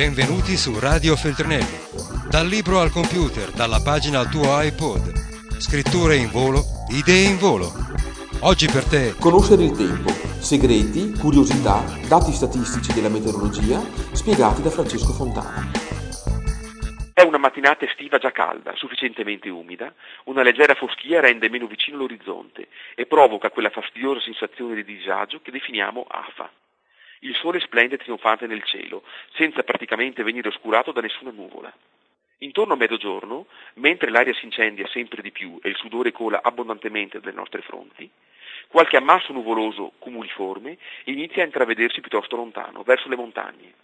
Benvenuti su Radio Feltrinelli. Dal libro al computer, dalla pagina al tuo iPod. Scritture in volo, idee in volo. Oggi per te. Conoscere il tempo, segreti, curiosità, dati statistici della meteorologia, spiegati da Francesco Fontana. È una mattinata estiva già calda, sufficientemente umida, una leggera foschia rende meno vicino l'orizzonte e provoca quella fastidiosa sensazione di disagio che definiamo afa. Il sole splende trionfante nel cielo, senza praticamente venire oscurato da nessuna nuvola. Intorno a mezzogiorno, mentre l'aria si incendia sempre di più e il sudore cola abbondantemente dalle nostre fronti, qualche ammasso nuvoloso cumuliforme inizia a intravedersi piuttosto lontano, verso le montagne.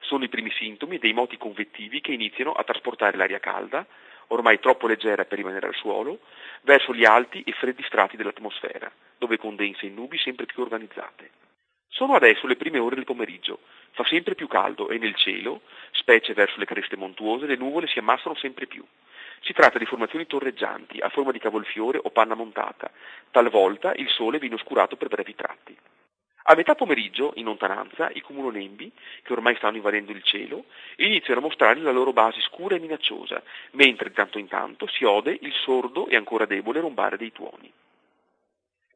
Sono i primi sintomi dei moti convettivi che iniziano a trasportare l'aria calda, ormai troppo leggera per rimanere al suolo, verso gli alti e freddi strati dell'atmosfera, dove condensa in nubi sempre più organizzate. Sono adesso le prime ore del pomeriggio, fa sempre più caldo e nel cielo, specie verso le creste montuose, le nuvole si ammassano sempre più. Si tratta di formazioni torreggianti, a forma di cavolfiore o panna montata, talvolta il sole viene oscurato per brevi tratti. A metà pomeriggio, in lontananza, i cumulonembi, che ormai stanno invadendo il cielo, iniziano a mostrare la loro base scura e minacciosa, mentre di tanto in tanto si ode il sordo e ancora debole rombare dei tuoni.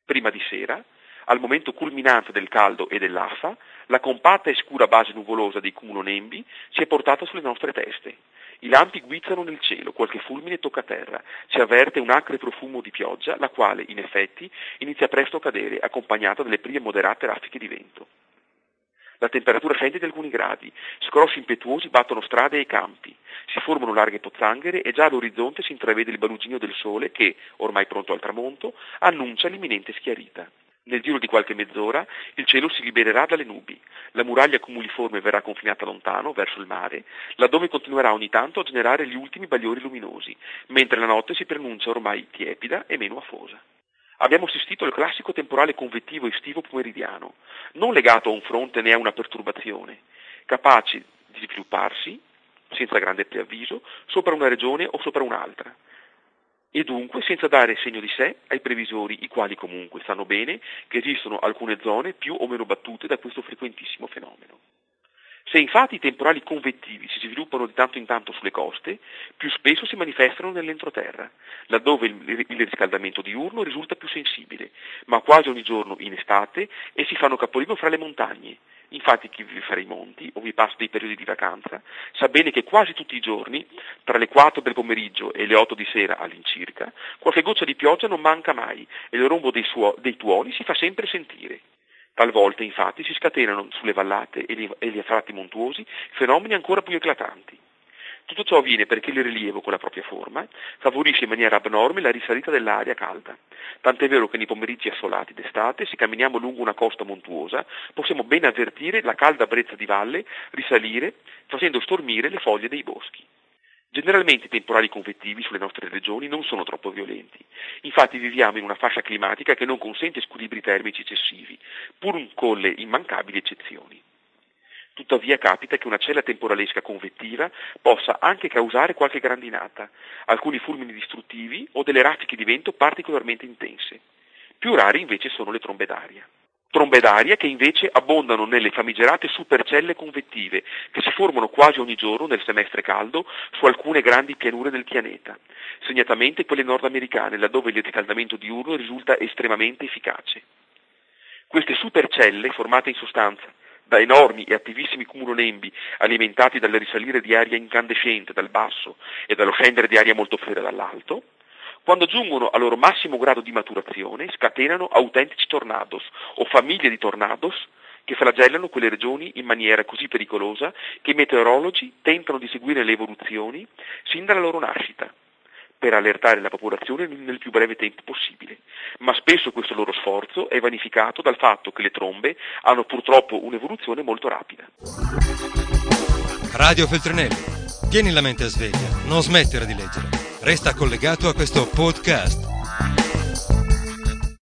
Prima di sera, al momento culminante del caldo e dell'affa, la compatta e scura base nuvolosa dei cumulonembi si è portata sulle nostre teste. I lampi guizzano nel cielo, qualche fulmine tocca terra, si avverte un acre profumo di pioggia, la quale, in effetti, inizia presto a cadere, accompagnata dalle prime moderate raffiche di vento. La temperatura scende di alcuni gradi, scrosci impetuosi battono strade e campi, si formano larghe pozzanghere e già all'orizzonte si intravede il baluginio del sole che, ormai pronto al tramonto, annuncia l'imminente schiarita. Nel giro di qualche mezz'ora il cielo si libererà dalle nubi, la muraglia cumuliforme verrà confinata lontano, verso il mare, laddove continuerà ogni tanto a generare gli ultimi bagliori luminosi, mentre la notte si preannuncia ormai tiepida e meno afosa. Abbiamo assistito al classico temporale convettivo estivo pomeridiano, non legato a un fronte né a una perturbazione, capace di svilupparsi, senza grande preavviso, sopra una regione o sopra un'altra, e dunque senza dare segno di sé ai previsori, i quali comunque sanno bene che esistono alcune zone più o meno battute da questo frequentissimo fenomeno. Se infatti i temporali convettivi si sviluppano di tanto in tanto sulle coste, più spesso si manifestano nell'entroterra, laddove il, riscaldamento diurno risulta più sensibile, ma quasi ogni giorno in estate essi fanno capolino fra le montagne, Infatti chi vive fra i monti o vi passa dei periodi di vacanza sa bene che quasi tutti i giorni, tra le 4 del pomeriggio e le 8 di sera all'incirca, qualche goccia di pioggia non manca mai e il rombo dei, suo- dei tuoni si fa sempre sentire. Talvolta infatti si scatenano sulle vallate e gli affratti montuosi fenomeni ancora più eclatanti. Tutto ciò avviene perché il rilievo, con la propria forma, favorisce in maniera abnorme la risalita dell'aria calda. Tant'è vero che nei pomeriggi assolati d'estate, se camminiamo lungo una costa montuosa, possiamo ben avvertire la calda brezza di valle risalire, facendo stormire le foglie dei boschi. Generalmente i temporali convettivi sulle nostre regioni non sono troppo violenti. Infatti viviamo in una fascia climatica che non consente squilibri termici eccessivi, pur con le immancabili eccezioni. Tuttavia capita che una cella temporalesca convettiva possa anche causare qualche grandinata, alcuni fulmini distruttivi o delle raffiche di vento particolarmente intense. Più rari invece sono le trombe d'aria. Trombe d'aria che invece abbondano nelle famigerate supercelle convettive, che si formano quasi ogni giorno nel semestre caldo su alcune grandi pianure del pianeta, segnatamente quelle nordamericane, laddove il riscaldamento diurno risulta estremamente efficace. Queste supercelle, formate in sostanza da enormi e attivissimi cumulonembi alimentati dal risalire di aria incandescente dal basso e dallo scendere di aria molto fredda dall'alto, quando giungono al loro massimo grado di maturazione scatenano autentici tornados o famiglie di tornados che flagellano quelle regioni in maniera così pericolosa che i meteorologi tentano di seguire le evoluzioni sin dalla loro nascita per allertare la popolazione nel più breve tempo possibile, ma spesso questo loro sforzo è vanificato dal fatto che le trombe hanno purtroppo un'evoluzione molto rapida. Radio Feltrinelli. Tieni la mente a sveglia, non smettere di leggere. Resta collegato a questo podcast.